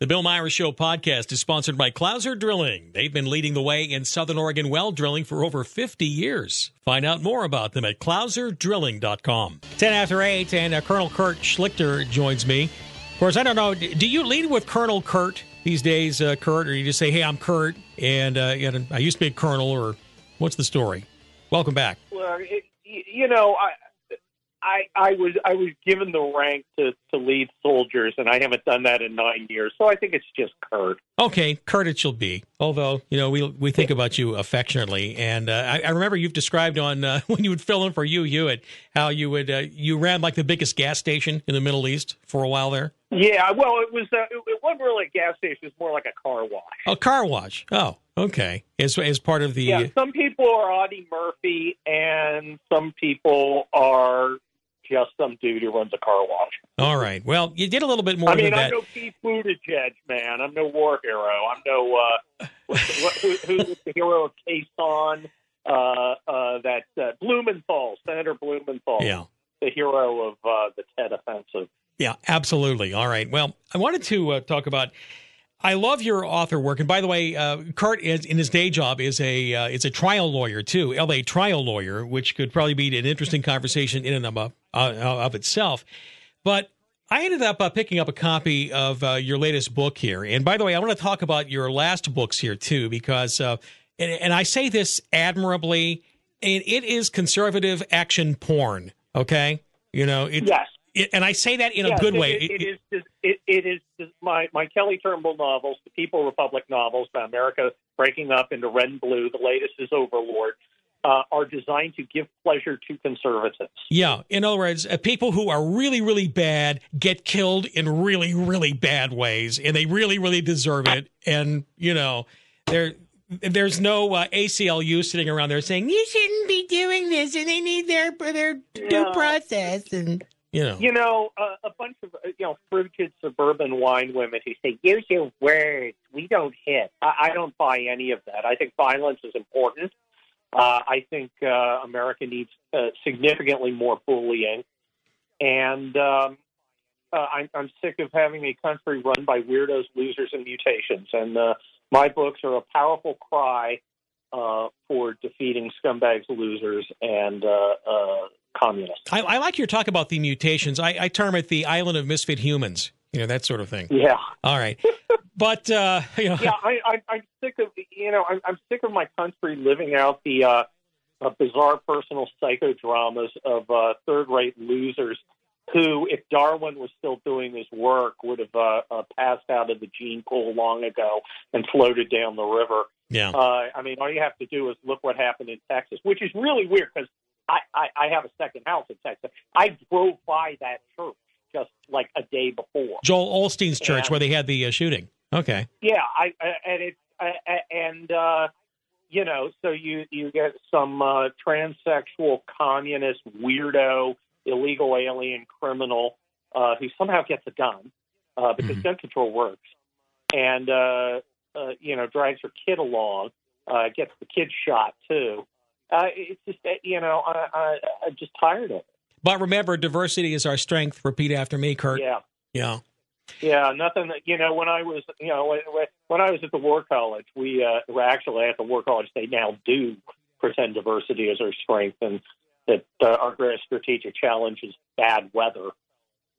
The Bill Myers Show podcast is sponsored by Clouser Drilling. They've been leading the way in Southern Oregon well drilling for over 50 years. Find out more about them at clouserdrilling.com. 10 after 8, and uh, Colonel Kurt Schlichter joins me. Of course, I don't know, do you lead with Colonel Kurt these days, uh, Kurt, or you just say, hey, I'm Kurt, and uh, you know, I used to be a colonel, or what's the story? Welcome back. Well, it, you know, I, I I was I was given the rank to to lead soldiers, and I haven't done that in nine years. So I think it's just Kurt. Okay, Kurt, it shall be. Although you know we we think about you affectionately, and uh, I, I, remember you've described on uh, when you would fill in for Hugh Hewitt how you would uh, you ran like the biggest gas station in the Middle East for a while there. Yeah, well, it was uh, it, it wasn't really a gas station; it was more like a car wash. A car wash. Oh, okay. As as part of the yeah, some people are Audie Murphy, and some people are just some dude who runs a car wash. All right. Well, you did a little bit more. I mean, I'm that. no Pete Buttigieg, man. I'm no war hero. I'm no uh, who, who's the hero of Khe Sanh? Uh, uh, that uh, Blumenthal, Senator Blumenthal. Yeah. The hero of uh, the Tet Offensive. Yeah, absolutely. All right. Well, I wanted to uh, talk about I love your author work, and by the way, uh, Kurt is in his day job is a uh, is a trial lawyer too, L.A. trial lawyer, which could probably be an interesting conversation in and of, uh, of itself. But I ended up uh, picking up a copy of uh, your latest book here, and by the way, I want to talk about your last books here too, because uh, and, and I say this admirably, and it is conservative action porn. Okay, you know, it, yes and I say that in yes, a good it, way. it, it is. It, it is my my Kelly Turnbull novels, the People Republic novels, America breaking up into red and blue. The latest is Overlord. Uh, are designed to give pleasure to conservatives. Yeah, in other words, uh, people who are really, really bad get killed in really, really bad ways, and they really, really deserve it. And you know, there, there's no uh, ACLU sitting around there saying you shouldn't be doing this, and they need their their due process and. You know, you know, uh, a bunch of uh, you know frigid suburban wine women who say use your words. We don't hit. I, I don't buy any of that. I think violence is important. Uh, I think uh, America needs uh, significantly more bullying, and um, uh, I'm, I'm sick of having a country run by weirdos, losers, and mutations. And uh, my books are a powerful cry uh, for defeating scumbags, losers, and uh, uh, communists. I, I, like your talk about the mutations. I, I, term it the island of misfit humans. You know that sort of thing. Yeah. All right. But uh, you know. Yeah, I, i'm sick of you know I'm, I'm, sick of my country living out the uh, uh, bizarre personal psychodramas of uh, third-rate losers who, if Darwin was still doing his work, would have uh, uh, passed out of the gene pool long ago and floated down the river. Yeah. Uh, I mean, all you have to do is look what happened in Texas, which is really weird because I, I, I have a second house in Texas. I drove by that church just like a day before. Joel Osteen's church, and, where they had the uh, shooting. Okay. Yeah, I, I and it's and uh, you know, so you you get some uh, transsexual communist weirdo illegal alien criminal uh, who somehow gets a gun uh, because mm-hmm. gun control works, and uh, uh, you know drags her kid along, uh, gets the kid shot too. Uh, it's just you know I, I, I'm just tired of it. But remember, diversity is our strength. Repeat after me, Kurt. Yeah. Yeah. Yeah, nothing. That, you know, when I was, you know, when, when I was at the War College, we uh, were actually at the War College. They now do pretend diversity is our strength, and that uh, our greatest strategic challenge is bad weather.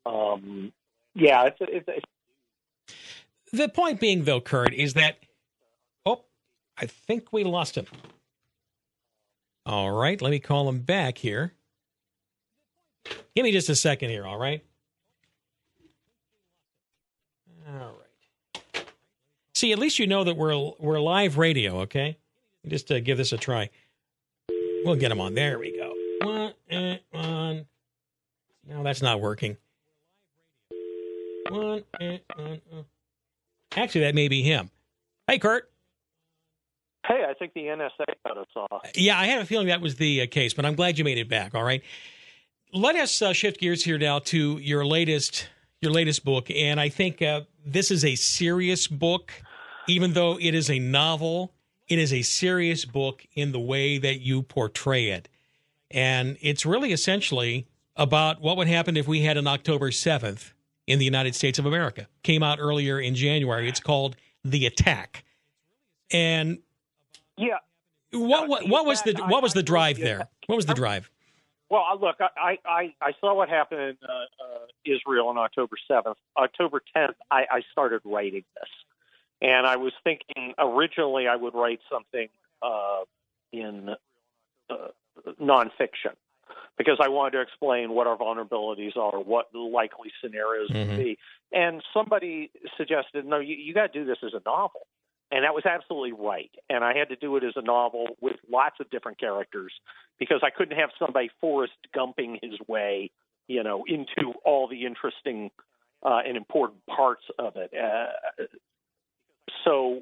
Um, yeah, it's, it's, it's the point being, though, Kurt, is that oh, I think we lost him. All right, let me call him back here. Give me just a second here, all right? All right. See, at least you know that we're we're live radio, okay? Just uh, give this a try. We'll get him on. There we go. One, eh, one. No, that's not working. One, eh, one, uh. Actually, that may be him. Hey, Kurt. Hey, I think the NSA cut us off. Yeah, I had a feeling that was the uh, case, but I'm glad you made it back. All right. Let us uh, shift gears here now to your latest your latest book, and I think uh, this is a serious book, even though it is a novel. It is a serious book in the way that you portray it. And it's really essentially about what would happen if we had an October 7th in the United States of America. Came out earlier in January. It's called The Attack. And yeah, what what, what was the what was the drive there? What was the drive? Well, look, I I, I saw what happened in uh, uh, Israel on October seventh. October tenth, I, I started writing this, and I was thinking originally I would write something uh, in uh, nonfiction because I wanted to explain what our vulnerabilities are, what the likely scenarios mm-hmm. would be. And somebody suggested, no, you, you got to do this as a novel. And that was absolutely right. And I had to do it as a novel with lots of different characters because I couldn't have somebody Forrest Gumping his way, you know, into all the interesting uh, and important parts of it. Uh, so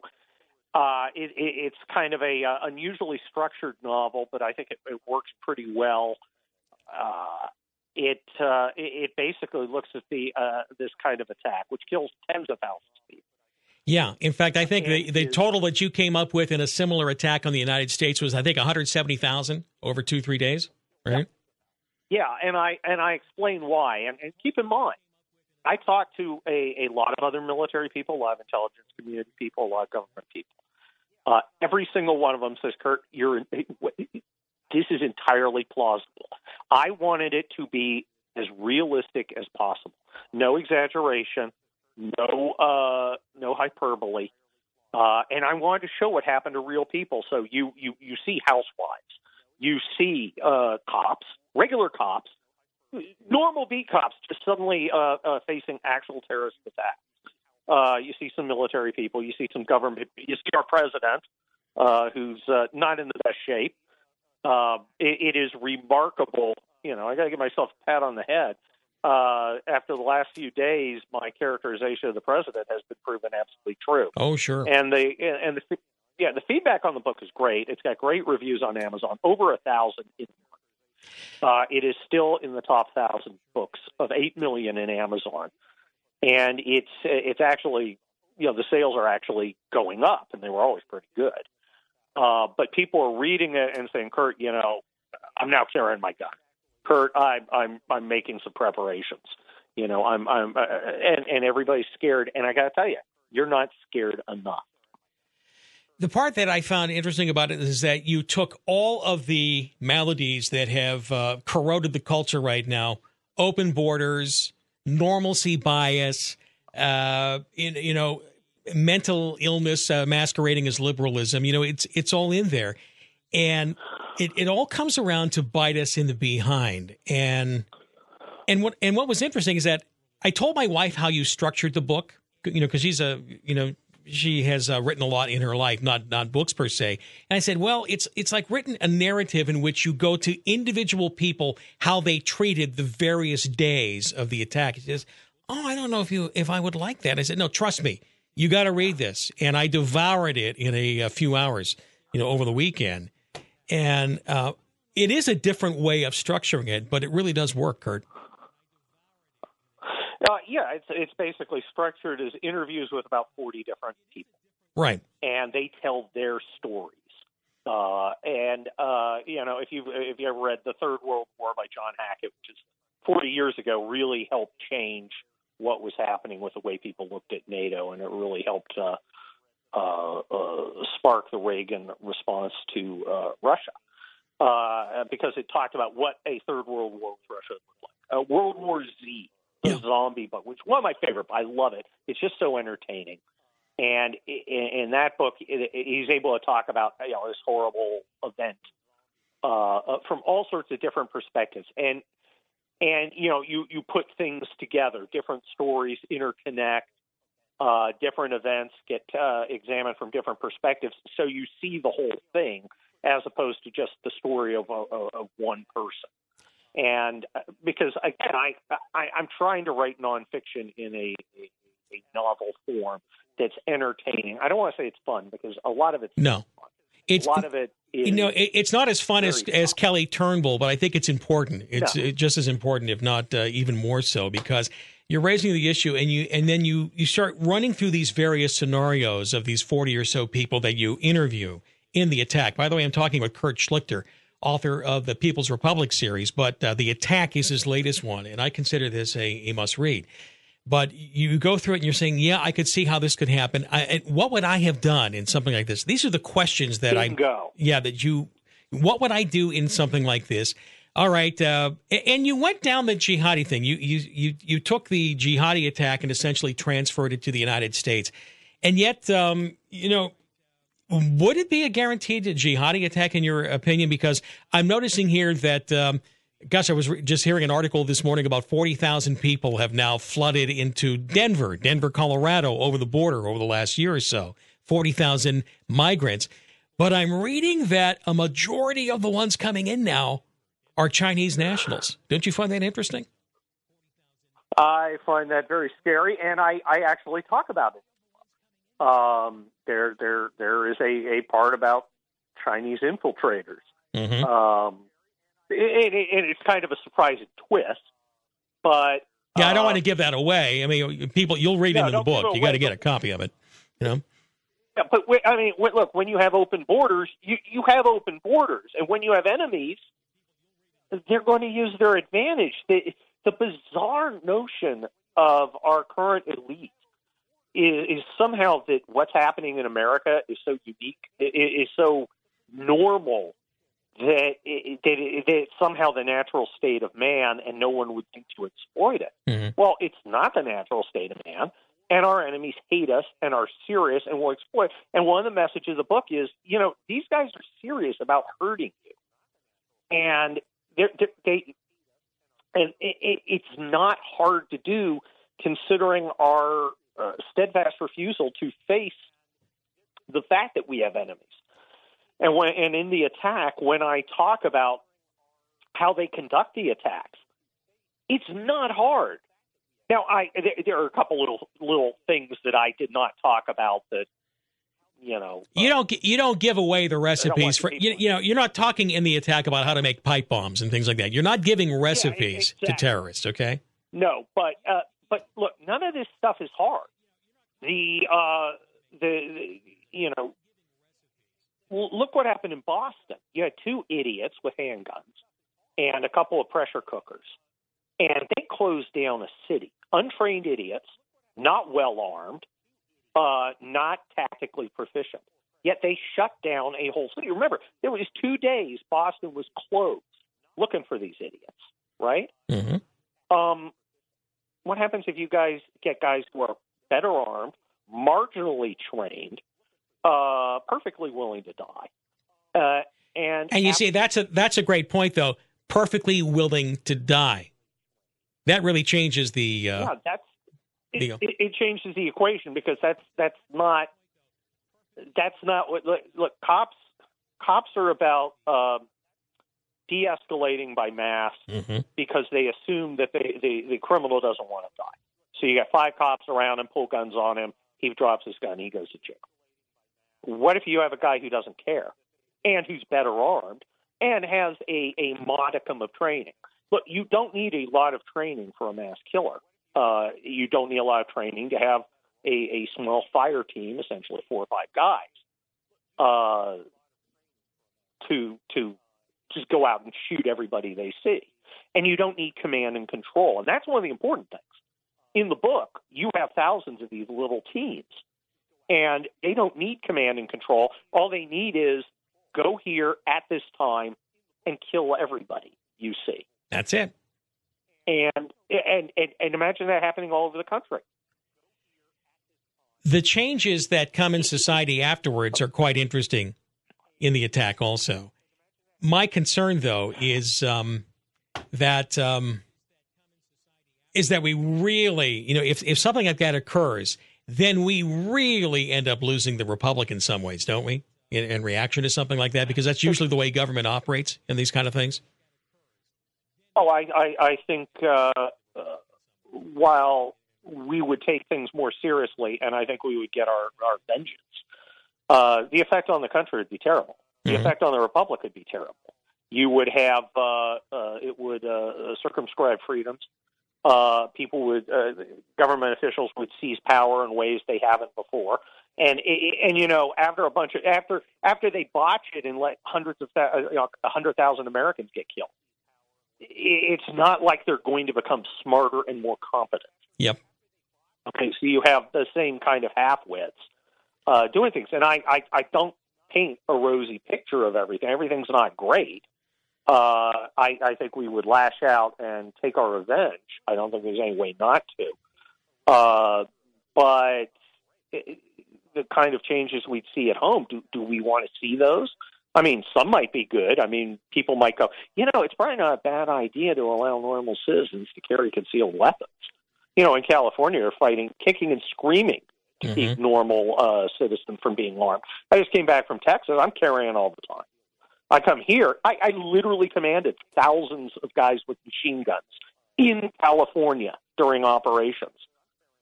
uh, it, it, it's kind of a uh, unusually structured novel, but I think it, it works pretty well. Uh, it, uh, it basically looks at the uh, this kind of attack, which kills tens of thousands of people. Yeah. In fact, I think the, the total that you came up with in a similar attack on the United States was, I think, 170,000 over two, three days, right? Yeah. yeah. And I, and I explain why. And, and keep in mind, I talked to a, a lot of other military people, a lot of intelligence community people, a lot of government people. Uh, every single one of them says, Kurt, you're this is entirely plausible. I wanted it to be as realistic as possible. No exaggeration, no uh, no hyperbole, uh, and I wanted to show what happened to real people. So you you you see housewives, you see uh, cops, regular cops, normal beat cops, just suddenly uh, uh, facing actual terrorist attacks. Uh, you see some military people, you see some government, you see our president, uh, who's uh, not in the best shape. Uh, it, it is remarkable. You know, I got to give myself a pat on the head uh, after the last few days, my characterization of the president has been proven absolutely true. Oh, sure. And the and the yeah, the feedback on the book is great. It's got great reviews on Amazon, over a thousand. Uh, it is still in the top thousand books of eight million in Amazon, and it's it's actually you know the sales are actually going up, and they were always pretty good. Uh, but people are reading it and saying, "Kurt, you know, I'm now carrying my gun." Kurt, I'm I'm I'm making some preparations. You know, I'm I'm uh, and and everybody's scared. And I got to tell you, you're not scared enough. The part that I found interesting about it is that you took all of the maladies that have uh, corroded the culture right now: open borders, normalcy bias, uh, in, you know, mental illness uh, masquerading as liberalism. You know, it's it's all in there, and it, it all comes around to bite us in the behind. And and what and what was interesting is that I told my wife how you structured the book, you know, because she's a you know she has uh, written a lot in her life, not not books per se. And I said, well, it's it's like written a narrative in which you go to individual people how they treated the various days of the attack. He says, oh, I don't know if you if I would like that. I said, no, trust me, you got to read this. And I devoured it in a, a few hours, you know, over the weekend. And uh, it is a different way of structuring it, but it really does work, Kurt. Uh, yeah, it's it's basically structured as interviews with about forty different people, right? And they tell their stories. Uh, and uh, you know, if you if you ever read the Third World War by John Hackett, which is forty years ago, really helped change what was happening with the way people looked at NATO, and it really helped uh, uh, spark the Reagan response to uh, Russia uh, because it talked about what a third world war with Russia looked like. Uh, world War Z, the yeah. zombie book, which is one of my favorite. I love it. It's just so entertaining. And in, in that book, it, it, he's able to talk about you know this horrible event uh, from all sorts of different perspectives. And and you know you you put things together, different stories interconnect uh, different events get uh, examined from different perspectives, so you see the whole thing as opposed to just the story of, of, of one person. And uh, because again, I, I I'm trying to write nonfiction in a, a, a novel form that's entertaining. I don't want to say it's fun because a lot of it's no. Fun. It's, a lot of it you know it, it's not as fun as, as Kelly Turnbull, but I think it's important. It's no. just as important, if not uh, even more so, because you're raising the issue and you and then you you start running through these various scenarios of these 40 or so people that you interview in the attack. By the way, I'm talking with Kurt Schlichter, author of the People's Republic series, but uh, the attack is his latest one, and I consider this a, a must read. But you go through it and you're saying, yeah, I could see how this could happen. I, what would I have done in something like this? These are the questions that Bingo. I, go. yeah, that you, what would I do in something like this? All right, uh, and you went down the jihadi thing. You you you you took the jihadi attack and essentially transferred it to the United States, and yet, um, you know, would it be a guaranteed jihadi attack in your opinion? Because I'm noticing here that. Um, Gosh, I was re- just hearing an article this morning about 40,000 people have now flooded into Denver, Denver, Colorado, over the border over the last year or so. 40,000 migrants. But I'm reading that a majority of the ones coming in now are Chinese nationals. Don't you find that interesting? I find that very scary, and I, I actually talk about it. Um, there, there, there is a, a part about Chinese infiltrators. Mm-hmm. Um, it, it, it's kind of a surprising twist, but yeah, I don't uh, want to give that away. I mean, people, you'll read No, it in the book. You got to get a copy of it. You know, Yeah, but I mean, look, when you have open borders, you you have open borders, and when you have enemies, they're going to use their advantage. The the bizarre notion of our current elite is, is somehow that what's happening in America is so unique, is so normal that it, that, it, that it's somehow the natural state of man, and no one would think to exploit it. Mhm. Well, it's not the natural state of man, and our enemies hate us and are serious and will exploit. And one of the messages of the book is, you know, these guys are serious about hurting you, and they're, they're, they, and it, it's not hard to do considering our uh, steadfast refusal to face the fact that we have enemies. And when and in the attack, when I talk about how they conduct the attacks, it's not hard. Now, I there, there are a couple little little things that I did not talk about that you know. you don't you don't give away the recipes for you, you know. You're not talking in the attack about how to make pipe bombs and things like that. You're not giving recipes to exactly. terrorists. Okay. No, but uh, but look, none of this stuff is hard. The uh, the, the you know, l- look what happened in Boston. You had two idiots with handguns and a couple of pressure cookers, and they closed down a city. Untrained idiots, not well armed, uh, not tactically proficient. Yet they shut down a whole city. Remember, there was two days Boston was closed, looking for these idiots. Right? Mm-hmm. Um, what happens if you guys get guys who are better armed, marginally trained, uh, perfectly willing to die, uh, and And you have- see, that's a that's a great point, though. Perfectly willing to die. That really changes the. Uh, yeah, that's it, it, it changes the equation because that's that's not that's not what look, look cops cops are about um, de-escalating by mass mhm. because they assume that they, the the criminal doesn't want to die. So you got five cops around and pull guns on him. He drops his gun, he goes to jail. What if you have a guy who doesn't care and who's better armed and has a, a modicum of training? Look, you don't need a lot of training for a mass killer. Uh, you don't need a lot of training to have a, a small fire team, essentially four or five guys, uh, to to just go out and shoot everybody they see. And you don't need command and control. And that's one of the important things. In the book, you have thousands of these little teams, and they don't need command and control. All they need is go here at this time and kill everybody you see. That's it. And and and, and imagine that happening all over the country. The changes that come in society afterwards are quite interesting in the attack, also. My concern, though, is um, that um, is that we really, you know, if if something like that occurs, then we really end up losing the republic in some ways, don't we? In, in reaction to something like that, because that's usually the way government operates in these kind of things. Oh, I I, I think uh, uh, while we would take things more seriously, and I think we would get our our vengeance, uh, the effect on the country would be terrible. The Mhm. effect on the republic would be terrible. You would have uh, uh, it would uh, circumscribe freedoms. Uh, people would uh, government officials would seize power in ways they haven't before, and and you know after a bunch of after after they botch it and let hundreds of uh, you know, a hundred thousand Americans get killed, i- it's not like they're going to become smarter and more competent. Yep. Okay, so you have the same kind of half-wits uh, doing things, and I, I I don't paint a rosy picture of everything. Everything's not great. Uh, I, I think we would lash out and take our revenge. I don't think there's any way not to. Uh, but it, the kind of changes we'd see at home, do, do we want to see those? I mean, some might be good. I mean, people might go, you know, it's probably not a bad idea to allow normal citizens to carry concealed weapons. You know, in California, they're fighting, kicking and screaming to mm-hmm. keep normal uh, citizens from being armed. I just came back from Texas. I'm carrying all the time. I come here. I, I literally commanded thousands of guys with machine guns in California during operations.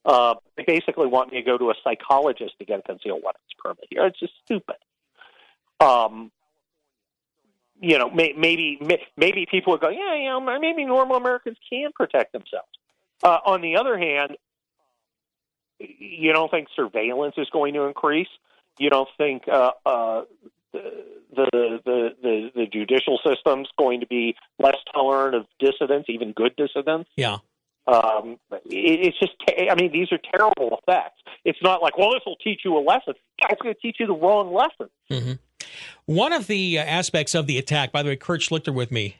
Uh, they basically want me to go to a psychologist to get a concealed weapons permit here. It's just stupid. Um, you know, may, maybe maybe people would go, yeah, you know, maybe normal Americans can protect themselves. Uh, on the other hand, you don't think surveillance is going to increase. You don't think uh, uh, the, the the the judicial system's going to be less tolerant of dissidents, even good dissidents. Yeah. Um, it, it's just, I mean, these are terrible effects. It's not like, well, this will teach you a lesson. It's going to teach you the wrong lesson. Mm-hmm. One of the uh, aspects of the attack, by the way, Kurt Schlichter with me,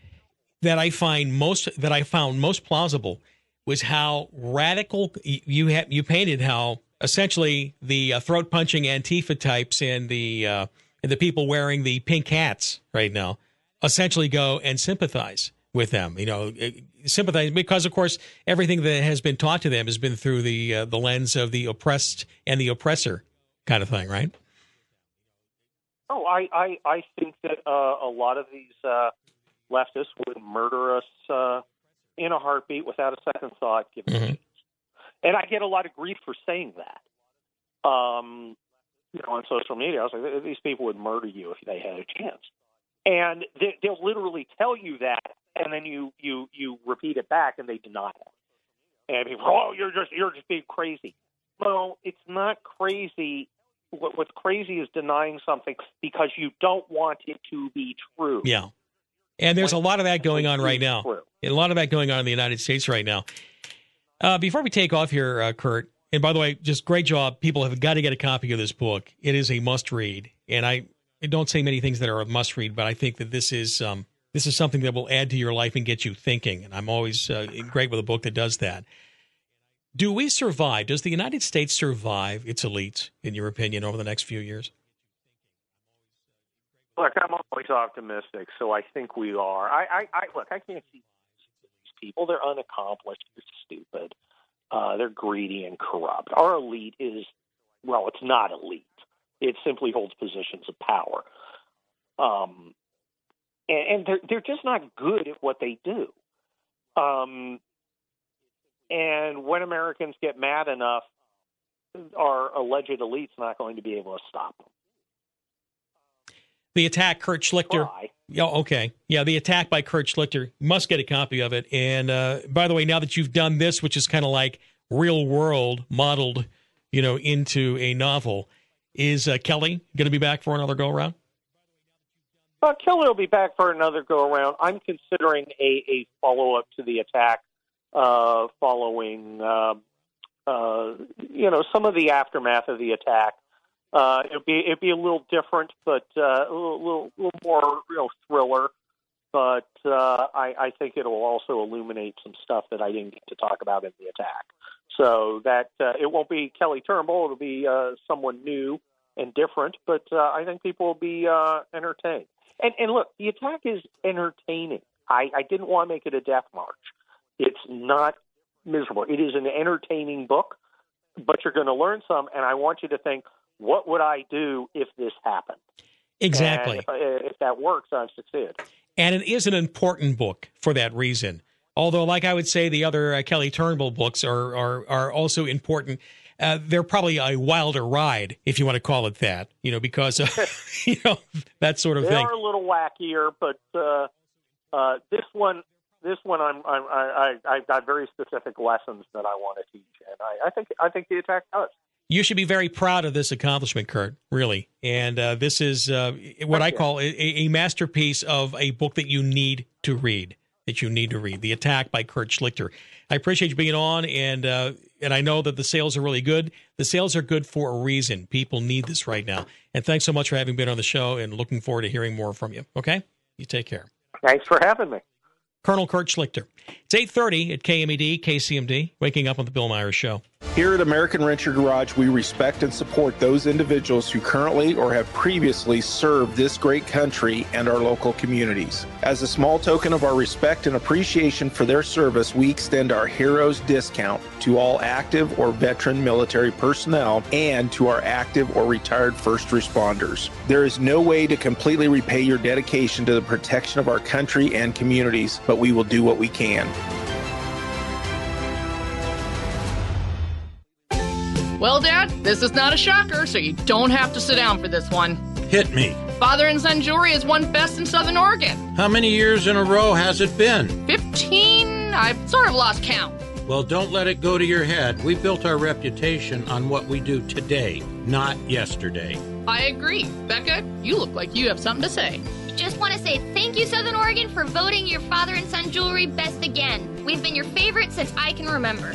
that I find most that I found most plausible was how radical you you painted how essentially the uh, throat punching Antifa types and the uh, the people wearing the pink hats right now essentially go and sympathize with them. You know, eh, sympathize because, of course, everything that has been taught to them has been through the uh, the lens of the oppressed and the oppressor kind of thing, right? Oh, I I, I think that uh, a lot of these uh, leftists would murder us uh, in a heartbeat without a second thought. Given mm-hmm. and I get a lot of grief for saying that. Um, you know, on social media, I was like, these people would murder you if they had a chance, and they, they'll literally tell you that, and then you you you repeat it back, and they deny it. And people, oh, you're just you're just being crazy. Well, it's not crazy. What, what's crazy is denying something because you don't want it to be true. Yeah. And there's a lot of that going on right now. A lot of that going on in the United States right now. Uh, before we take off here, uh, Kurt, and by the way, just great job. People have got to get a copy of this book. It is a must read. And I, I don't say many things that are a must read, but I think that this is um, this is something that will add to your life and get you thinking. And I'm always uh, great with a book that does that. Do we survive? Does the United States survive its elites, in your opinion, over the next few years? Look, I'm always optimistic, so I think we are. I, I, I look, I can't see these people. They're unaccomplished. They're stupid. Uh, they're greedy and corrupt. Our elite is, well, it's not elite. It simply holds positions of power. Um, and, and they're they're just not good at what they do. Um, and when Americans get mad enough, our alleged elite's not going to be able to stop them. The attack, Kurt Schlichter. Yeah, okay. Yeah, the attack by Kurt Schlichter. Must get a copy of it. And uh, by the way, now that you've done this, which is kind of like real world modeled, you know, into a novel, is uh, Kelly going to be back for another go around? Uh, Kelly will be back for another go around. I'm considering a, a follow up to the attack uh, following, uh, uh, you know, some of the aftermath of the attack. Uh, it'd be it'd be a little different, but uh, a little, little, more know thriller. But uh, I, I think it'll also illuminate some stuff that I didn't get to talk about in the attack. So that uh, it won't be Kelly Turnbull; it'll be uh, someone new and different. But uh, I think people will be uh, entertained. And, and look, the attack is entertaining. I, I didn't want to make it a death march. It's not miserable. It is an entertaining book, but you're going to learn some. And I want you to think, what would I do if this happened? Exactly. If, if, that works, I've succeeded. And it is an important book for that reason. Although, like I would say, the other uh, Kelly Turnbull books are are, are also important. Uh, they're probably a wilder ride, if you want to call it that. You know, because uh, you know that sort of they thing. They are a little wackier, but uh, uh, this one this one I'm, I'm I, I I've got very specific lessons that I want to teach, and I, I think I think the attack does. You should be very proud of this accomplishment, Kurt. Really, and uh, this is uh, what I call a, a, masterpiece of a book that you need to read. That you need to read. The Attack by Kurt Schlichter. I appreciate you being on, and uh, and I know that the sales are really good. The sales are good for a reason. People need this right now. And thanks so much for having been on the show and looking forward to hearing more from you. Okay? You take care. Thanks for having me. Colonel Kurt Schlichter. It's 8.30 at KMED, KCMD, waking up on the Bill Myers Show. Here at American Renter Garage, we respect and support those individuals who currently or have previously served this great country and our local communities. As a small token of our respect and appreciation for their service, we extend our Heroes discount to all active or veteran military personnel and to our active or retired first responders. There is no way to completely repay your dedication to the protection of our country and communities, but we will do what we can. Well, Dad, this is not a shocker, so you don't have to sit down for this one. Hit me. Father and Son Jewelry has won Best in Southern Oregon. How many years in a row has it been? 15? I've sort of lost count. Well, don't let it go to your head. We built our reputation on what we do today, not yesterday. I agree. Becca, you look like you have something to say. Just want to say thank you, Southern Oregon, for voting your father and son jewelry best again. We've been your favorite since I can remember.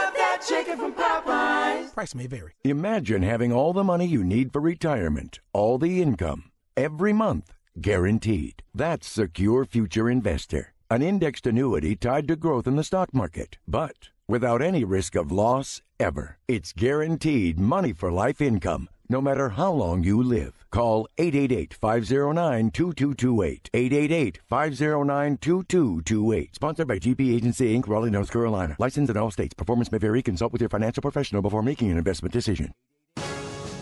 that chicken from Popeyes. Price may vary. Imagine having all the money you need for retirement, all the income, every month, guaranteed. That's Secure Future Investor, an indexed annuity tied to growth in the stock market, but without any risk of loss ever. It's guaranteed money for life income no matter how long you live. Call 888-509-2228. 888-509-2228. Sponsored by GP Agency Inc., Raleigh, North Carolina. Licensed in all states. Performance may vary. Consult with your financial professional before making an investment decision.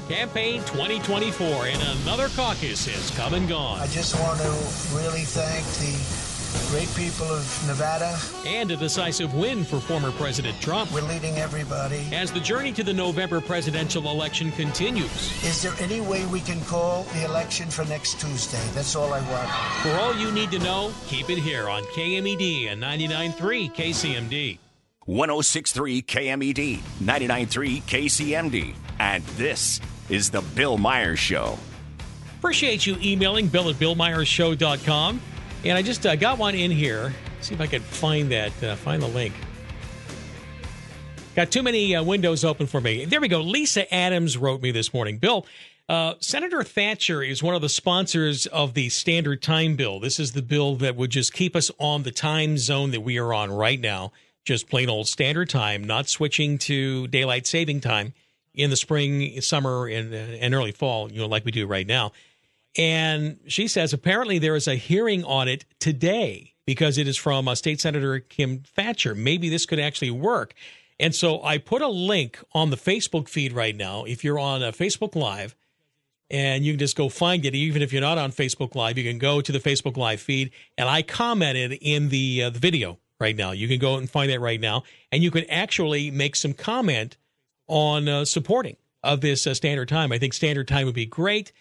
Campaign 2024 and another caucus has come and gone. I just want to really thank the great people of Nevada. And a decisive win for former President Trump. We're leading everybody. As the journey to the November presidential election continues. Is there any way we can call the election for next Tuesday? That's all I want. For all you need to know, keep it here on KMED and 99.3 KCMD. 1063 KMED, 99.3 KCMD. And this is The Bill Myers Show. Appreciate you emailing bill at billmyershow.com. And I just uh, got one in here. See if I can find that, uh, find the link. Got too many uh, windows open for me. There we go. Lisa Adams wrote me this morning. Bill, uh, Senator Thatcher is one of the sponsors of the Standard Time bill. This is the bill that would just keep us on the time zone that we are on right now, just plain old Standard Time, not switching to daylight saving time in the spring, summer, and, and early fall, you know, like we do right now. And she says apparently there is a hearing on it today because it is from uh, State Senator Kim Thatcher. Maybe this could actually work. And so I put a link on the Facebook feed right now. If you're on a Facebook Live, and you can just go find it. Even if you're not on Facebook Live, you can go to the Facebook Live feed, and I commented in the uh, the video right now. You can go and find that right now, and you can actually make some comment on uh, supporting of this uh, standard time. I think standard time would be great.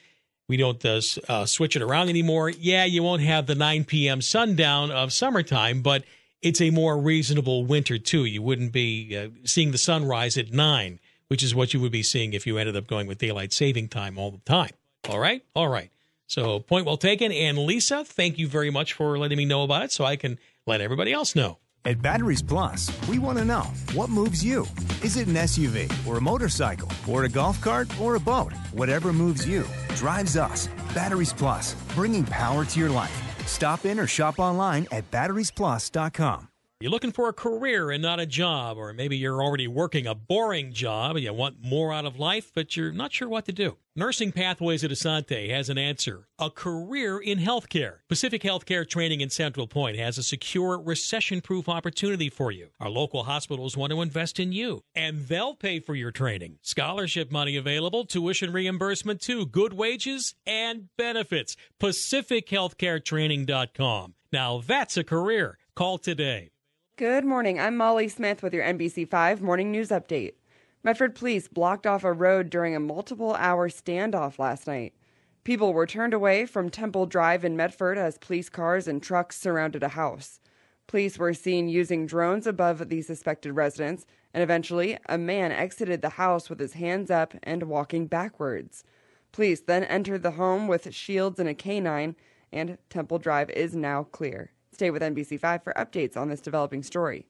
We don't uh, uh, switch it around anymore. Yeah, you won't have the 9 p.m. sundown of summertime, but it's a more reasonable winter too. You wouldn't be uh, seeing the sunrise at nine, which is what you would be seeing if you ended up going with daylight saving time all the time. All right, all right. So point well taken. And Lisa, thank you very much for letting me know about it, so I can let everybody else know. At Batteries Plus, we want to know what moves you. Is it an SUV or a motorcycle or a golf cart or a boat? Whatever moves you drives us. Batteries Plus, bringing power to your life. Stop in or shop online at batteriesplus.com. You're looking for a career and not a job, or maybe you're already working a boring job and you want more out of life, but you're not sure what to do. Nursing Pathways at Asante has an answer a career in healthcare. Pacific Healthcare Training in Central Point has a secure, recession proof opportunity for you. Our local hospitals want to invest in you, and they'll pay for your training. Scholarship money available, tuition reimbursement too, good wages and benefits. PacificHealthcareTraining.com. Now that's a career. Call today. Good morning. I'm Molly Smith with your NBC5 Morning News Update. Medford police blocked off a road during a multiple hour standoff last night. People were turned away from Temple Drive in Medford as police cars and trucks surrounded a house. Police were seen using drones above the suspected residence, and eventually, a man exited the house with his hands up and walking backwards. Police then entered the home with shields and a canine, and Temple Drive is now clear. Stay with NBC5 for updates on this developing story.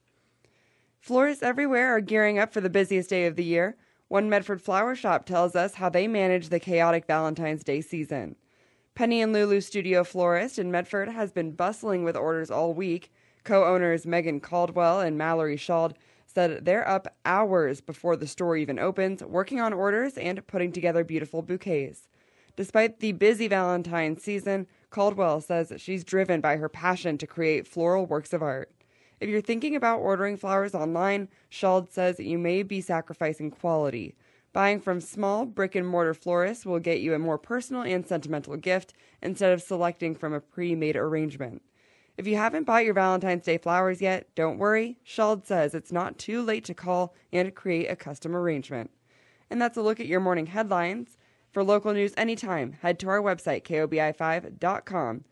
Florists everywhere are gearing up for the busiest day of the year. One Medford flower shop tells us how they manage the chaotic Valentine's Day season. Penny and Lulu Studio Florist in Medford has been bustling with orders all week. Co owners Megan Caldwell and Mallory Schald said they're up hours before the store even opens, working on orders and putting together beautiful bouquets. Despite the busy Valentine's season, Caldwell says that she's driven by her passion to create floral works of art. If you're thinking about ordering flowers online, Schald says that you may be sacrificing quality. Buying from small brick and mortar florists will get you a more personal and sentimental gift instead of selecting from a pre made arrangement. If you haven't bought your Valentine's Day flowers yet, don't worry. Schald says it's not too late to call and create a custom arrangement. And that's a look at your morning headlines. For local news anytime, head to our website, kobi5.com.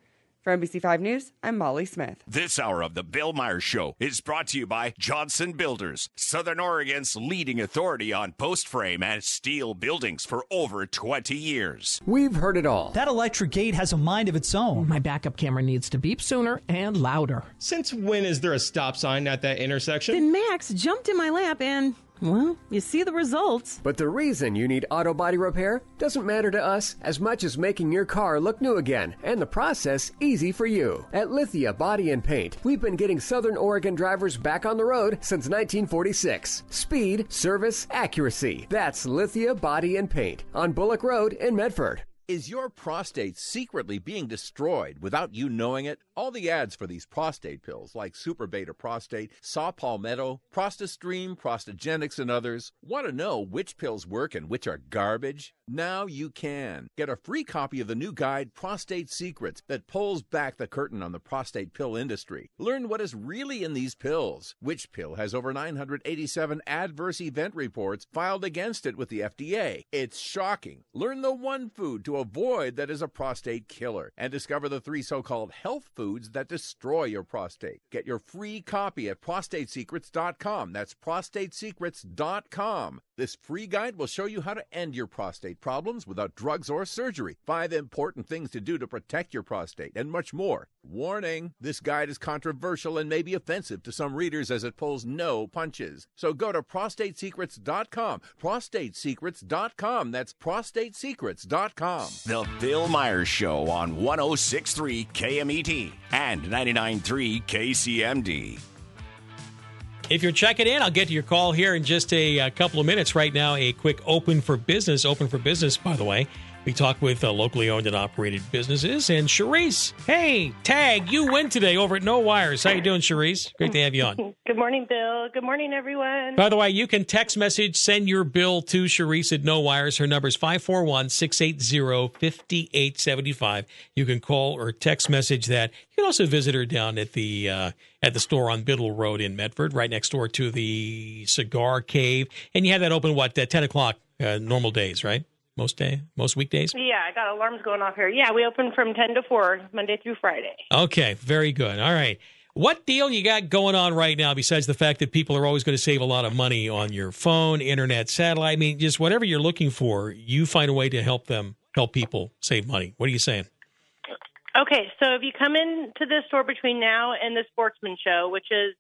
For NBC5 News, I'm Molly Smith. This hour of the Bill Myers Show is brought to you by Johnson Builders, Southern Oregon's leading authority on post frame and steel buildings for over 20 years. We've heard it all. That electric gate has a mind of its own. My backup camera needs to beep sooner and louder. Since when is there a stop sign at that intersection? Then Max jumped in my lap and well, you see the results. But the reason you need auto body repair doesn't matter to us as much as making your car look new again and the process easy for you. At Lithia Body and Paint, we've been getting Southern Oregon drivers back on the road since 1946. Speed, service, accuracy. That's Lithia Body and Paint on Bullock Road in Medford. Is your prostate secretly being destroyed without you knowing it? All the ads for these prostate pills, like Super Beta Prostate, Saw Palmetto, Prostastream, Prostagenix, and others, want to know which pills work and which are garbage? Now you can. Get a free copy of the new guide, Prostate Secrets, that pulls back the curtain on the prostate pill industry. Learn what is really in these pills. Which pill has over 987 adverse event reports filed against it with the FDA? It's shocking. Learn the one food to avoid that is a prostate killer and discover the three so called health foods that destroy your prostate. Get your free copy at prostatesecrets.com. That's prostatesecrets.com. This free guide will show you how to end your prostate problems without drugs or surgery, five important things to do to protect your prostate, and much more. Warning this guide is controversial and may be offensive to some readers as it pulls no punches. So go to prostatesecrets.com. Prostatesecrets.com. That's prostatesecrets.com. The Bill Myers Show on 1063 KMED and 99.3 KCMD. If you're checking in, I'll get to your call here in just a, a, couple of minutes. Right now, a quick open for business. Open for business, by the way. We talk with uh, locally owned and operated businesses. And Cherise, hey, tag, you win today over at No Wires. How you doing, Cherise? Great to have you on. Good morning, Bill. Good morning, everyone. By the way, you can text message, send your bill to Cherise at No Wires. Her number is 541-680-5875. You can call or text message that. You can also visit her down at the uh, at the store on Biddle Road in Medford, right next door to the Cigar Cave. And you have that open, what, at 10 o'clock uh, normal days, right? Most day, most weekdays? Yeah, I got alarms going off here. Yeah, we open from 10 to 4, Monday through Friday. Okay, very good. All right. What deal you got going on right now besides the fact that people are always going to save a lot of money on your phone, internet, satellite? I mean, just whatever you're looking for, you find a way to help them, help people save money. What are you saying? Okay, so if you come into the store between now and the Sportsman Show, which is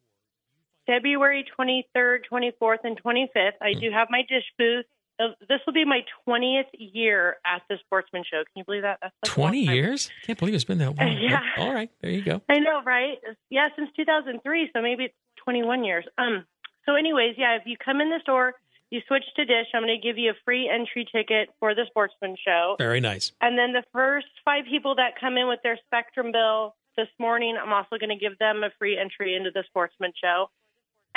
February 23rd, 24th, and 25th, I hmm. do have my dish booth this will be my 20th year at the Sportsman Show. Can you believe that? That's like 20 years? I can't believe it's been that long. yeah. All right. There you go. I know, right? Yeah, since 2003. So maybe it's 21 years. Um. So, anyways, yeah, if you come in the store, you switch to Dish, I'm going to give you a free entry ticket for the Sportsman Show. Very nice. And then the first five people that come in with their Spectrum bill this morning, I'm also going to give them a free entry into the Sportsman Show.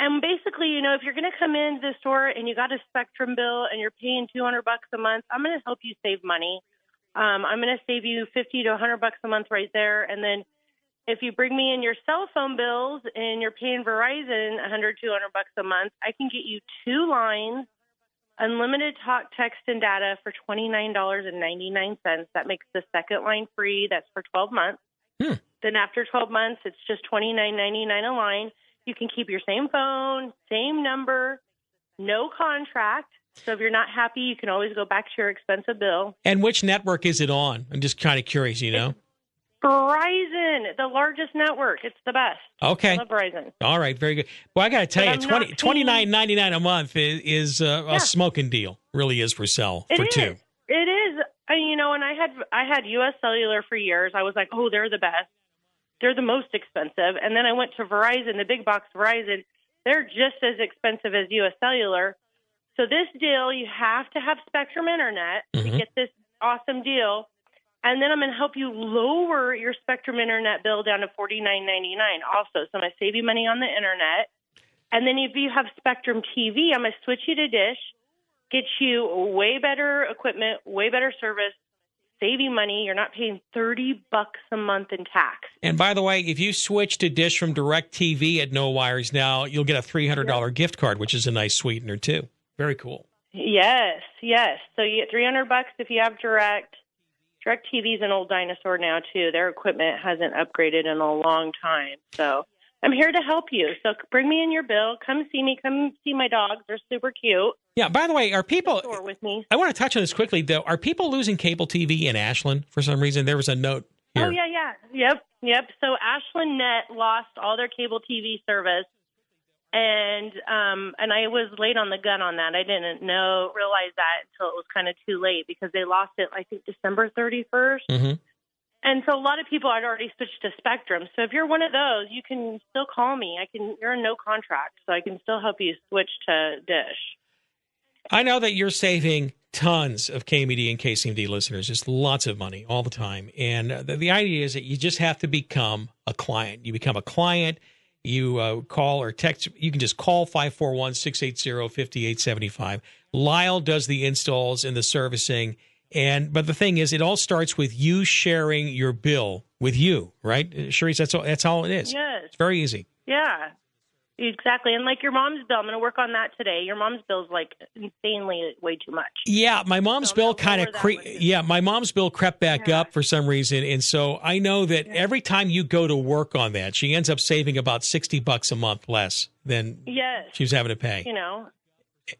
And basically, you know, if you're going to come into the store and you got a Spectrum bill and you're paying 200 bucks a month, I'm going to help you save money. Um, I'm going to save you 50 to 100 bucks a month right there. And then if you bring me in your cell phone bills and you're paying Verizon 100, 200 bucks a month, I can get you two lines unlimited talk, text, and data for $29.99. That makes the second line free. That's for 12 months. Hmm. Then after 12 months, it's just $29.99 a line. You can keep your same phone, same number, no contract. So if you're not happy, you can always go back to your expensive bill. And which network is it on? I'm just kind of curious, you know? Verizon, the largest network. It's the best. Okay. I love Verizon. All right, very good. Well, I got to tell But you, I'm 20, paying- $29.99 a month is, is uh, Yeah. a smoking deal. Really is for sell It for is. two. It is. You know, and I had I had U.S. Cellular for years. I was like, oh, they're the best. They're the most expensive. And then I went to Verizon, the big box Verizon. They're just as expensive as U.S. Cellular. So this deal, you have to have Spectrum Internet to Mhm. get this awesome deal. And then I'm going to help you lower your Spectrum Internet bill down to forty nine ninety nine. Also, so I'm going to save you money on the internet. And then if you have Spectrum TV, I'm going to switch you to Dish, get you way better equipment, way better service, you money. You're not paying 30 bucks a month in tax. And by the way, if you switch to Dish from Direct TV at No Wires now, you'll get a $300 gift card, which is a nice sweetener, too. Very cool. Yes, yes. So you get 300 bucks if you have Direct. Direct TV is an old dinosaur now too. Their equipment hasn't upgraded in a long time. So I'm here to help you. So bring me in your bill. Come see me. Come see my dogs. They're super cute. Yeah, by the way, are people. With me. I want to touch on this quickly, though. Are people losing cable TV in Ashland for some reason? There was a note here. Oh yeah, yeah, yep, yep. So Ashland Net lost all their cable TV service, and um, and I was late on the gun on that. I didn't know realize that until it was kind of too late because they lost it. I think December thirty first. Mhm. And so a lot of people had already switched to Spectrum. So if you're one of those, you can still call me. I can. You're in no contract, so I can still help you switch to Dish. I know that you're saving tons of KMED and KCMD listeners, just lots of money all the time. And uh, the, the idea is that you just have to become a client. You become a client, you uh, call or text, you can just call 541 680 5875. Lyle does the installs and the servicing. And but the thing is, it all starts with you sharing your bill with you, right? Uh, Cheriess, that's all. That's all it is. Yes. It's very easy. Yeah, exactly. And like your mom's bill, I'm going to work on that today. Your mom's bill is like insanely way too much. Yeah, my mom's bill kind of cre- yeah, my mom's bill crept back up for some reason, and so I know that every time you go to work on that, she ends up saving about sixty bucks a month less than Yes. she was having to pay. You know,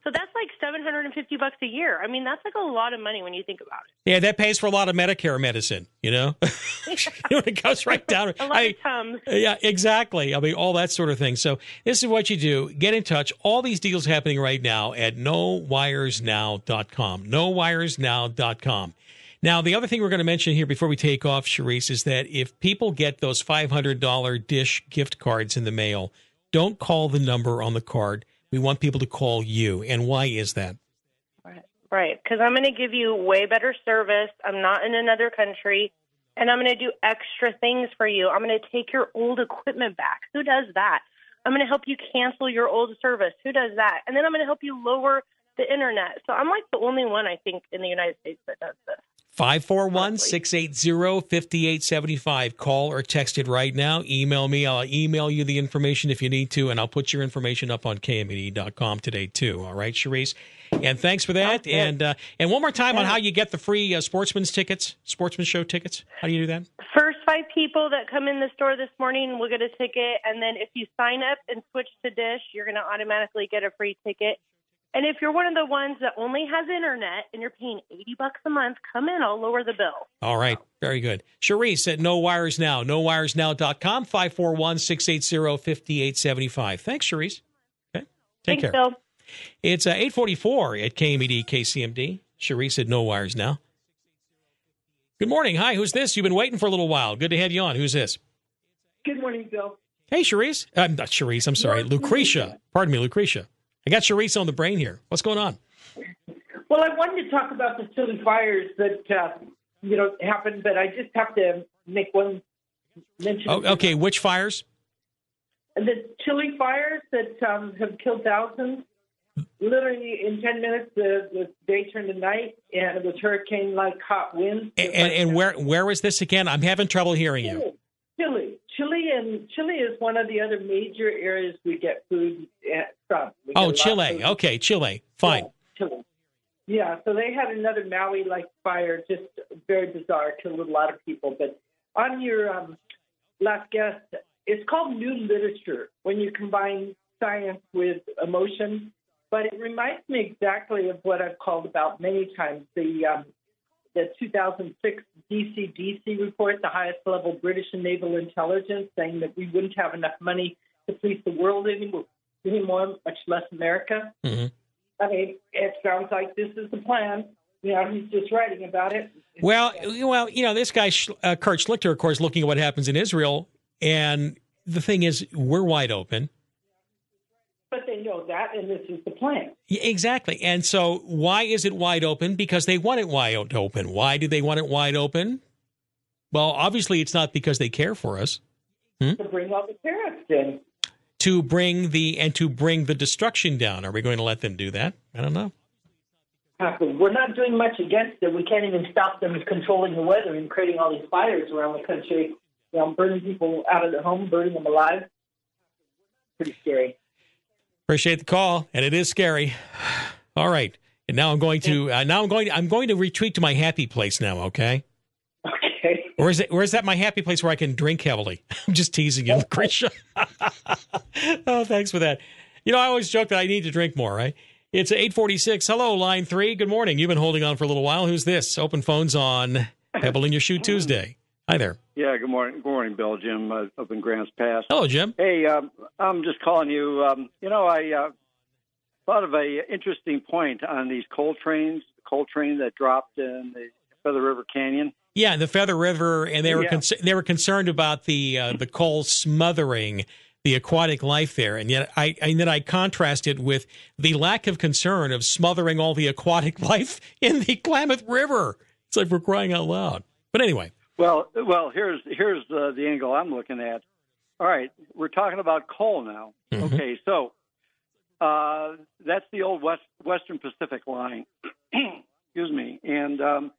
so that's like 750 bucks a year. I mean, that's like a lot of money when you think about it. Yeah, that pays for a lot of Medicare medicine. You know, you know it goes right down. A lot I- of Tums. Yeah, exactly. I mean, all that sort of thing. So this is what you do. Get in touch. All these deals happening right now at nowiresnow.com. Nowiresnow.com. Now, the other thing we're going to mention here before we take off, Cheriess, is that if people get those $500 Dish gift cards in the mail, don't call the number on the card. We want people to call you. And why is that? Right, because I'm going to give you way better service. I'm not in another country, and I'm going to do extra things for you. I'm going to take your old equipment back. Who does that? I'm going to help you cancel your old service. Who does that? And then I'm going to help you lower the internet. So I'm like the only one I think in the United States that does this. 541 680 5875. Call or text it right now. Email me. I'll email you the information if you need to, and I'll put your information up on kmed.com today, too. All right, Cheriess? And thanks for that. And uh, and one more time on how you get the free uh, sportsman's tickets, sportsman show tickets. How do you do that? First five people that come in the store this morning will get a ticket, and then if you sign up and switch to Dish, you're going to automatically get a free ticket. And if you're one of the ones that only has internet and you're paying 80 bucks a month, come in. I'll lower the bill. All right. Very good. Cheriess at No Wires Now, nowiresnow.com, 541 680 5875. Thanks, Cheriess. Okay. Take Thanks, care. Bill. It's uh, 844 at KMED KCMD. Cheriess at No Wires Now. Good morning. Hi, who's this? You've been waiting for a little while. Good to have you on. Who's this? Good morning, Bill. Hey, Cheriess. I'm not Cheriess. I'm sorry. Lucretia. Pardon me, Lucretia. I got Cheriess on the brain here. What's going on? Well, I wanted to talk about the silly fires that uh, you know happened, but I just have to make one mention. Oh, okay. Which fires? The Chile fires that um, have killed thousands. Literally in ten minutes, the, the day turned to night, and it was hurricane-like hot winds. And, and, and where where was this again? I'm having trouble hearing you. Chile, Chile, and Chile is one of the other major areas we get food at, from. We Oh, Chile. Okay, Chile. Fine. Chile. Yeah, so they had another Maui like fire, just very bizarre, killed a lot of people. But on your um, last guest, it's called new literature when you combine science with emotion. But it reminds me exactly of what I've called about many times the um, the 2006 DCDC report, the highest level British and naval intelligence, saying that we wouldn't have enough money to police the world anymore, anymore much less America. Mm-hmm. I mean, it sounds like this is the plan. You know, he's just writing about it. Well, well, you know, this guy uh, Kurt Schlichter, of course, looking at what happens in Israel, and the thing is, we're wide open. That, and this is the plan. Yeah, exactly. And so, why is it wide open? Because they want it wide open. Why do they want it wide open? Well, obviously, it's not because they care for us. Hmm? To bring all the tariffs in. To bring the and to bring the destruction down. Are we going to let them do that? I don't know. We're not doing much against it. We can't even stop them controlling the weather and creating all these fires around the country. You know, burning people out of their home, burning them alive. Pretty scary. Appreciate the call, and it is scary. All right, and now I'm going to uh, now I'm going to, I'm going to retreat to my happy place now. Okay. Okay. Or is it? Where is that my happy place where I can drink heavily? I'm just teasing you, Lucretia. oh, thanks for that. You know, I always joke that I need to drink more. Right? It's 846. Hello, line three. Good morning. You've been holding on for a little while. Who's this? Open phones on Pebble in Your Shoe Tuesday. Hi there. Yeah, good morning. Good morning, Bill. Jim uh, up in Grants Pass. Hello, Jim. Hey, um, I'm just calling you. Um, you know, I uh, thought of a interesting point on these coal trains, the coal train that dropped in the Feather River Canyon. Yeah, the Feather River, and they were Yeah. con- they were concerned about the uh, the coal smothering the aquatic life there, and yet I and then I contrast it with the lack of concern of smothering all the aquatic life in the Klamath River. It's like we're crying out loud. But anyway, Well, well, here's here's uh, the angle I'm looking at. All right, we're talking about coal now. Mhm. Okay, so uh, that's the old West Western Pacific line. Excuse me. And um,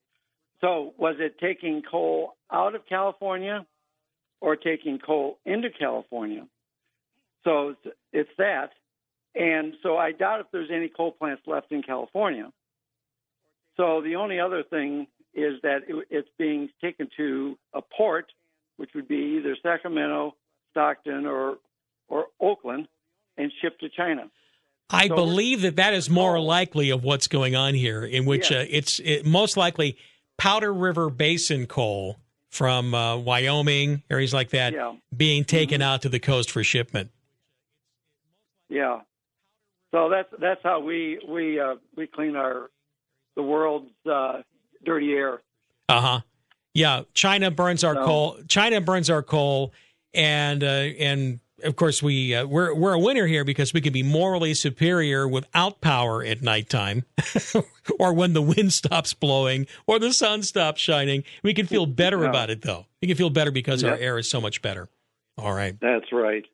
so, was it taking coal out of California or taking coal into California? So it's that. And so I doubt if there's any coal plants left in California. So the only other thing is that it, it's being taken to a port, which would be either Sacramento, Stockton, or or Oakland, and shipped to China. I So- believe that that is more likely of what's going on here, in which Yeah. uh, it's it, most likely Powder River Basin coal from uh, Wyoming areas like that Yeah. being taken out to the coast for shipment. Yeah. So that's that's how we we uh, we clean our the world's uh, dirty air. Uh huh. Yeah, China burns our So- coal. China burns our coal, and uh, and of course we uh, we're we're a winner here because we can be morally superior without power at nighttime, or when the wind stops blowing or the sun stops shining. We can feel better Yeah. about it though. We can feel better because our air is so much better. All right, That's right.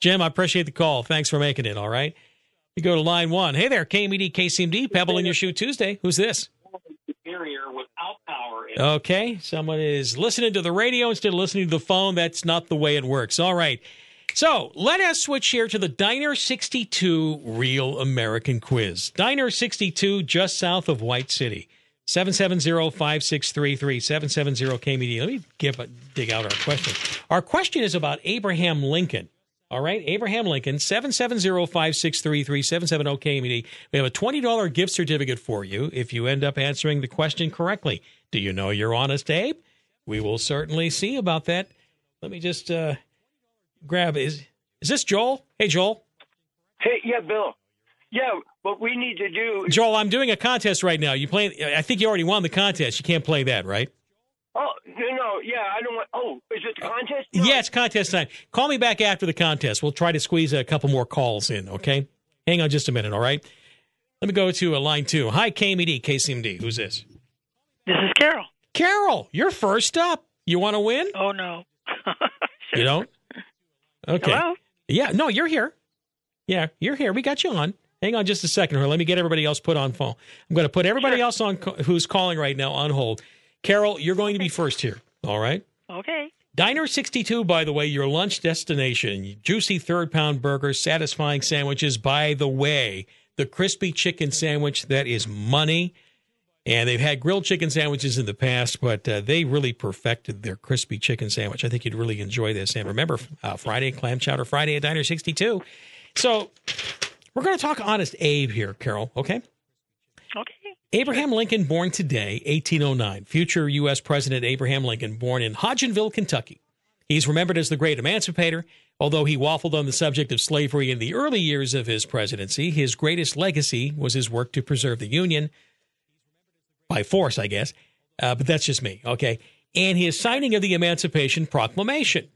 Jim. I appreciate the call. Thanks for making it. All right. You go to line one. Hey there, KMED, KCMD, Pebble in your shoe Tuesday. Who's this? Superior without power. Okay, someone is listening to the radio instead of listening to the phone. That's not the way it works. All right. So let us switch here to the Diner 62 Real American Quiz. Diner 62, just south of White City. 770-5633, 770-KMED. Let me give a, dig out our question. Our question is about Abraham Lincoln. All right, Abraham Lincoln, 770-5633, 770-KMED. We have a $20 gift certificate for you if you end up answering the question correctly. Do you know you're honest, Abe? We will certainly see about that. Let me just uh, grab is is this Joel? Hey Joel. Hey, yeah, Bill. Yeah, what we need to do. Joel, I'm doing a contest right now. You play I think you already won the contest. You can't play that, right? Oh no, no, yeah, I don't want. Oh, is it the contest? Yeah, it's contest time. Call me back after the contest. We'll try to squeeze a couple more calls in, okay? Hang on just a minute, all right? Let me go to uh, line two. Hi, KMED, KCMD. Who's this? This is Carol. Carol, you're first up. You want to win? Oh no. You don't? Okay. Hello? Yeah, no, you're here. Yeah, you're here. We got you on. Hang on just a second here. Let me get everybody else put on phone. I'm going to put everybody else on co- who's calling right now on hold. Carol, you're going to be first here. All right? Okay. Diner 62, by the way, your lunch destination. Juicy third pound burgers, satisfying sandwiches. By the way, the crispy chicken sandwich. That is money. And they've had grilled chicken sandwiches in the past, but uh, they really perfected their crispy chicken sandwich. I think you'd really enjoy this. And remember, uh, Friday, Clam Chowder Friday at Diner 62. So we're going to talk Honest Abe here, Carol, okay? Abraham Lincoln, born today, 1809. Future U.S. President Abraham Lincoln, born in Hodgenville, Kentucky. He's remembered as the great emancipator. Although he waffled on the subject of slavery in the early years of his presidency, his greatest legacy was his work to preserve the Union by force, I guess. Uh, but that's just me, okay? And his signing of the Emancipation Proclamation.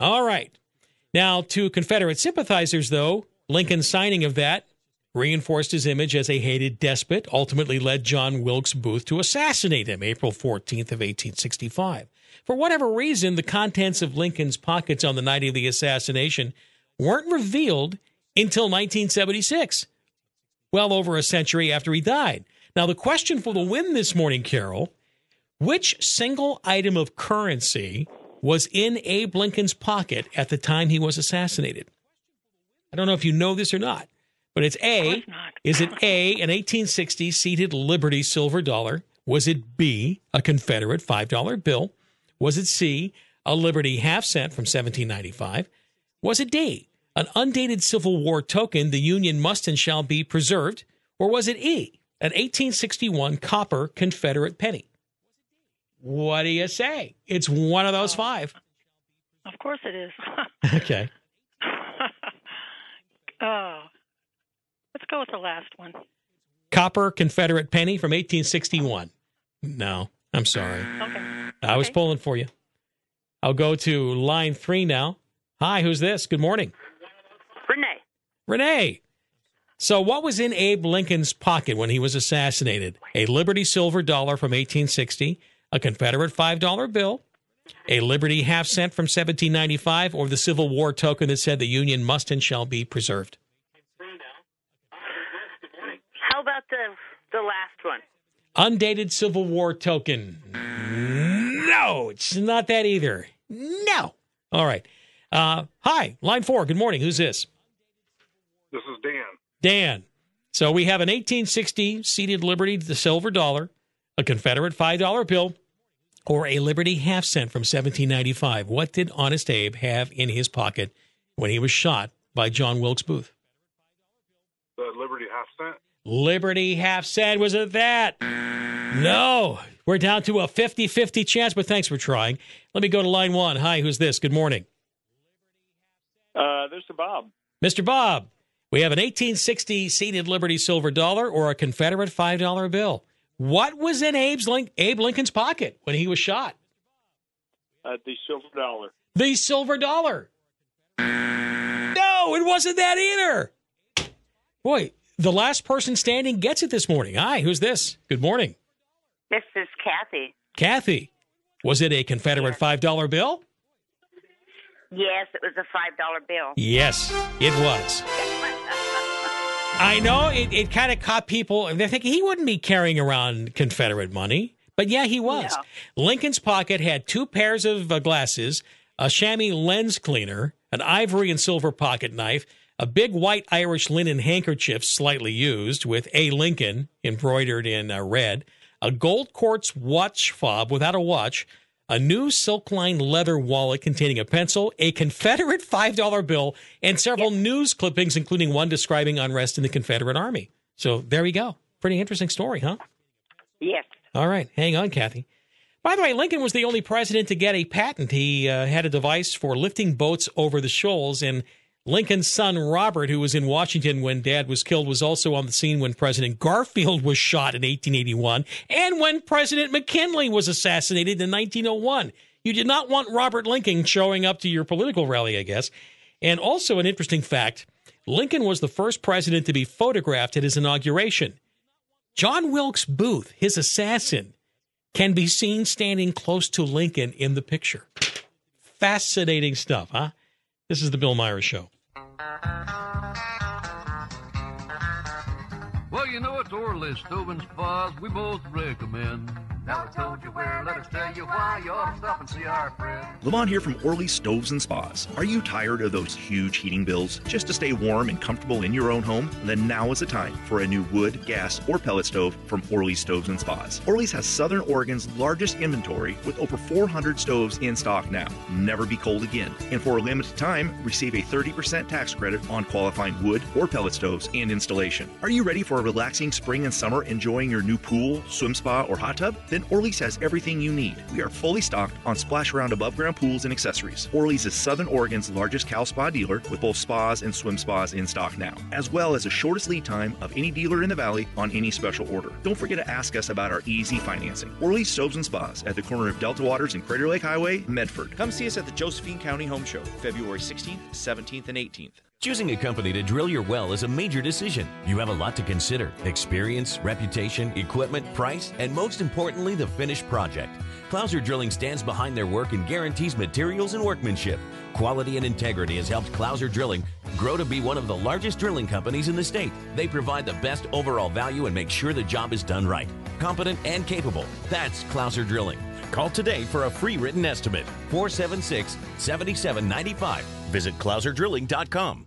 All right. Now, to Confederate sympathizers, though, Lincoln's signing of that reinforced his image as a hated despot, ultimately led John Wilkes Booth to assassinate him April 14th of 1865. For whatever reason, the contents of Lincoln's pockets on the night of the assassination weren't revealed until 1976, well over a century after he died. Now, the question for the win this morning, Carol which single item of currency was in Abe Lincoln's pocket at the time he was assassinated? I don't know if you know this or not, but it's A. Is it A, an 1860 seated Liberty silver dollar? Was it B, a Confederate $5 bill? Was it C, a Liberty half cent from 1795? Was it D, an undated Civil War token the Union must and shall be preserved? Or was it E, an 1861 copper Confederate penny? What do you say? It's one of those five. Of course it is. okay. oh, let's go with the last one. Copper Confederate penny from 1861. No, I'm sorry. Okay. I was pulling for you. I'll go to line three now. Hi, who's this? Good morning. Renee. Renee. So, what was in Abe Lincoln's pocket when he was assassinated? A Liberty silver dollar from 1860, a Confederate $5 bill, a Liberty half cent from 1795, or the Civil War token that said the Union must and shall be preserved? How about the the last one? Undated Civil War token. No, it's not that either. No. All right. Uh, hi, line four. Good morning. Who's this? This is Dan. Dan. So we have an 1860 seated Liberty, the silver dollar, a Confederate $5 bill, or a Liberty half cent from 1795. What did Honest Abe have in his pocket when he was shot by John Wilkes Booth? The Liberty half cent. Liberty half cent. Was it that? No. We're down to a 50 50 chance, but thanks for trying. Let me go to line one. Hi, who's this? Good morning. Uh, this is Bob. Mr. Bob, we have an 1860 seated Liberty silver dollar or a Confederate $5 bill. What was in Abe's Link- Abe Lincoln's pocket when he was shot? Uh, the silver dollar. The silver dollar. No, it wasn't that either. Boy, the last person standing gets it this morning. Hi, who's this? Good morning. This is Kathy. Kathy, was it a Confederate $5 bill? Yes, it was a five dollar bill. Yes, it was. I know it, it kind of caught people. And they're thinking he wouldn't be carrying around Confederate money. But yeah, he was. No. Lincoln's pocket had two pairs of uh, glasses, a chamois lens cleaner, an ivory and silver pocket knife, a big white Irish linen handkerchief, slightly used, with A. Lincoln embroidered in uh, red, a gold quartz watch fob without a watch, a new silk lined leather wallet containing a pencil, a Confederate $5 bill, and several news clippings, including one describing unrest in the Confederate Army. So there we go. Pretty interesting story, huh? Yes. All right. Hang on, Kathy. By the way, Lincoln was the only president to get a patent. He uh, had a device for lifting boats over the shoals, and Lincoln's son Robert, who was in Washington when Dad was killed, was also on the scene when President Garfield was shot in 1881 and when President McKinley was assassinated in 1901. You did not want Robert Lincoln showing up to your political rally, I guess. And also, an interesting fact Lincoln was the first president to be photographed at his inauguration. John Wilkes Booth, his assassin, can be seen standing close to Lincoln in the picture. Fascinating stuff, huh? This is the Bill Myers Show. Well, you know Orly Stove and Spas we both recommend. Now I told you where, let us tell you why. You ought to stop and see our friend. Lamont here from Orly Stoves and Spas. Are you tired of those huge heating bills just to stay warm and comfortable in your own home? Then now is the time for a new wood, gas, or pellet stove from Orly Stoves and Spas. Orly's has Southern Oregon's largest inventory with over 400 stoves in stock now. Never be cold again. And for a limited time, receive a 30% tax credit on qualifying wood or pellet stoves and installation. Are you ready for a relaxing spring and summer enjoying your new pool, swim spa, or hot tub? Then Orly's has everything you need. We are fully stocked on splash around above ground pools and accessories. Orly's is Southern Oregon's largest Cal Spa dealer with both spas and swim spas in stock now, as well as the shortest lead time of any dealer in the valley on any special order. Don't forget to ask us about our easy financing. Orly's Stoves and Spas at the corner of Delta Waters and Crater Lake Highway, Medford. Come see us at the Josephine County Home Show, February 16th, 17th, and 18th. Choosing a company to drill your well is a major decision. You have a lot to consider experience, reputation, equipment, price, and most importantly, the finished project. Clouser Drilling stands behind their work and guarantees materials and workmanship. Quality and integrity has helped Clouser Drilling grow to be one of the largest drilling companies in the state. They provide the best overall value and make sure the job is done right. Competent and capable. That's Clouser Drilling. Call today for a free written estimate. 476 7795. Visit clouserdrilling.com.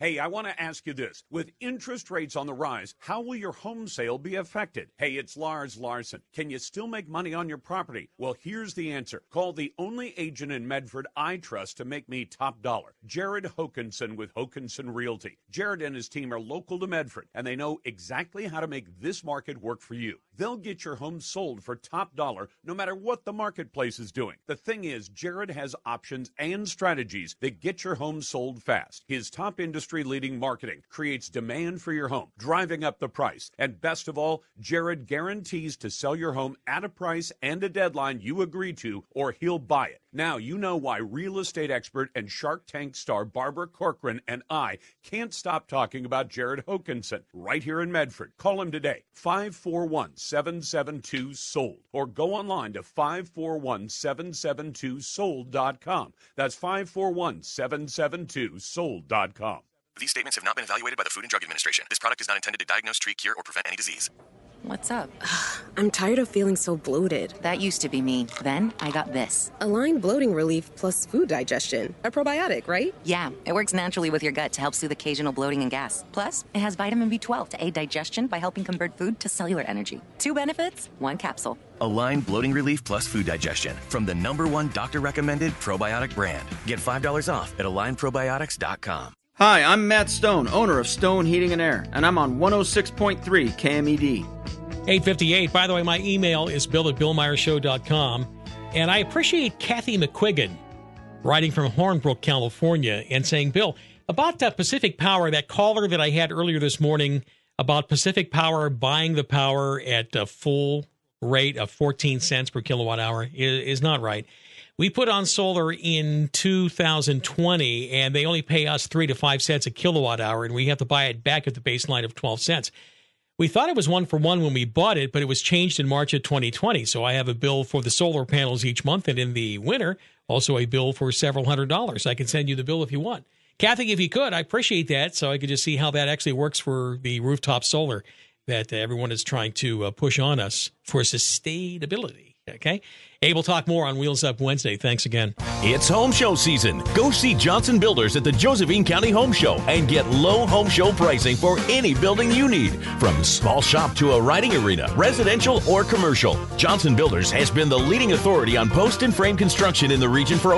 Hey, I want to ask you this. With interest rates on the rise, how will your home sale be affected? Hey, it's Lars Larson. Can you still make money on your property? Well, here's the answer. Call the only agent in Medford I trust to make me top dollar, Jared Hokinson with Hokinson Realty. Jared and his team are local to Medford, and they know exactly how to make this market work for you. They'll get your home sold for top dollar no matter what the marketplace is doing. The thing is, Jared has options and strategies that get your home sold fast. His top industry leading marketing creates demand for your home, driving up the price. And best of all, Jared guarantees to sell your home at a price and a deadline you agree to, or he'll buy it. Now you know why real estate expert and Shark Tank star Barbara Corcoran and I can't stop talking about Jared Hokinson right here in Medford. Call him today, 541 772 SOLD, or go online to 541 772 SOLD.com. That's 541 772 SOLD.com. These statements have not been evaluated by the Food and Drug Administration. This product is not intended to diagnose, treat, cure, or prevent any disease. What's up? I'm tired of feeling so bloated. That used to be me. Then I got this Align Bloating Relief plus Food Digestion. A probiotic, right? Yeah, it works naturally with your gut to help soothe occasional bloating and gas. Plus, it has vitamin B12 to aid digestion by helping convert food to cellular energy. Two benefits, one capsule. Align Bloating Relief Plus Food Digestion from the number one doctor recommended probiotic brand. Get $5 off at alignprobiotics.com. Hi, I'm Matt Stone, owner of Stone Heating and Air, and I'm on 106.3 KMED. 858. By the way, my email is bill at billmeyershow.com. And I appreciate Kathy McQuiggan writing from Hornbrook, California, and saying, Bill, about uh, Pacific Power, that caller that I had earlier this morning about Pacific Power buying the power at a full rate of 14 cents per kilowatt hour is, is not right. We put on solar in 2020, and they only pay us three to five cents a kilowatt hour, and we have to buy it back at the baseline of 12 cents. We thought it was one for one when we bought it, but it was changed in March of 2020. So I have a bill for the solar panels each month, and in the winter, also a bill for several hundred dollars. I can send you the bill if you want. Kathy, if you could, I appreciate that. So I could just see how that actually works for the rooftop solar that everyone is trying to uh, push on us for sustainability. Okay. Hey, we'll talk more on Wheels Up Wednesday. Thanks again. It's home show season. Go see Johnson Builders at the Josephine County Home Show and get low home show pricing for any building you need. From small shop to a riding arena, residential or commercial. Johnson Builders has been the leading authority on post and frame construction in the region for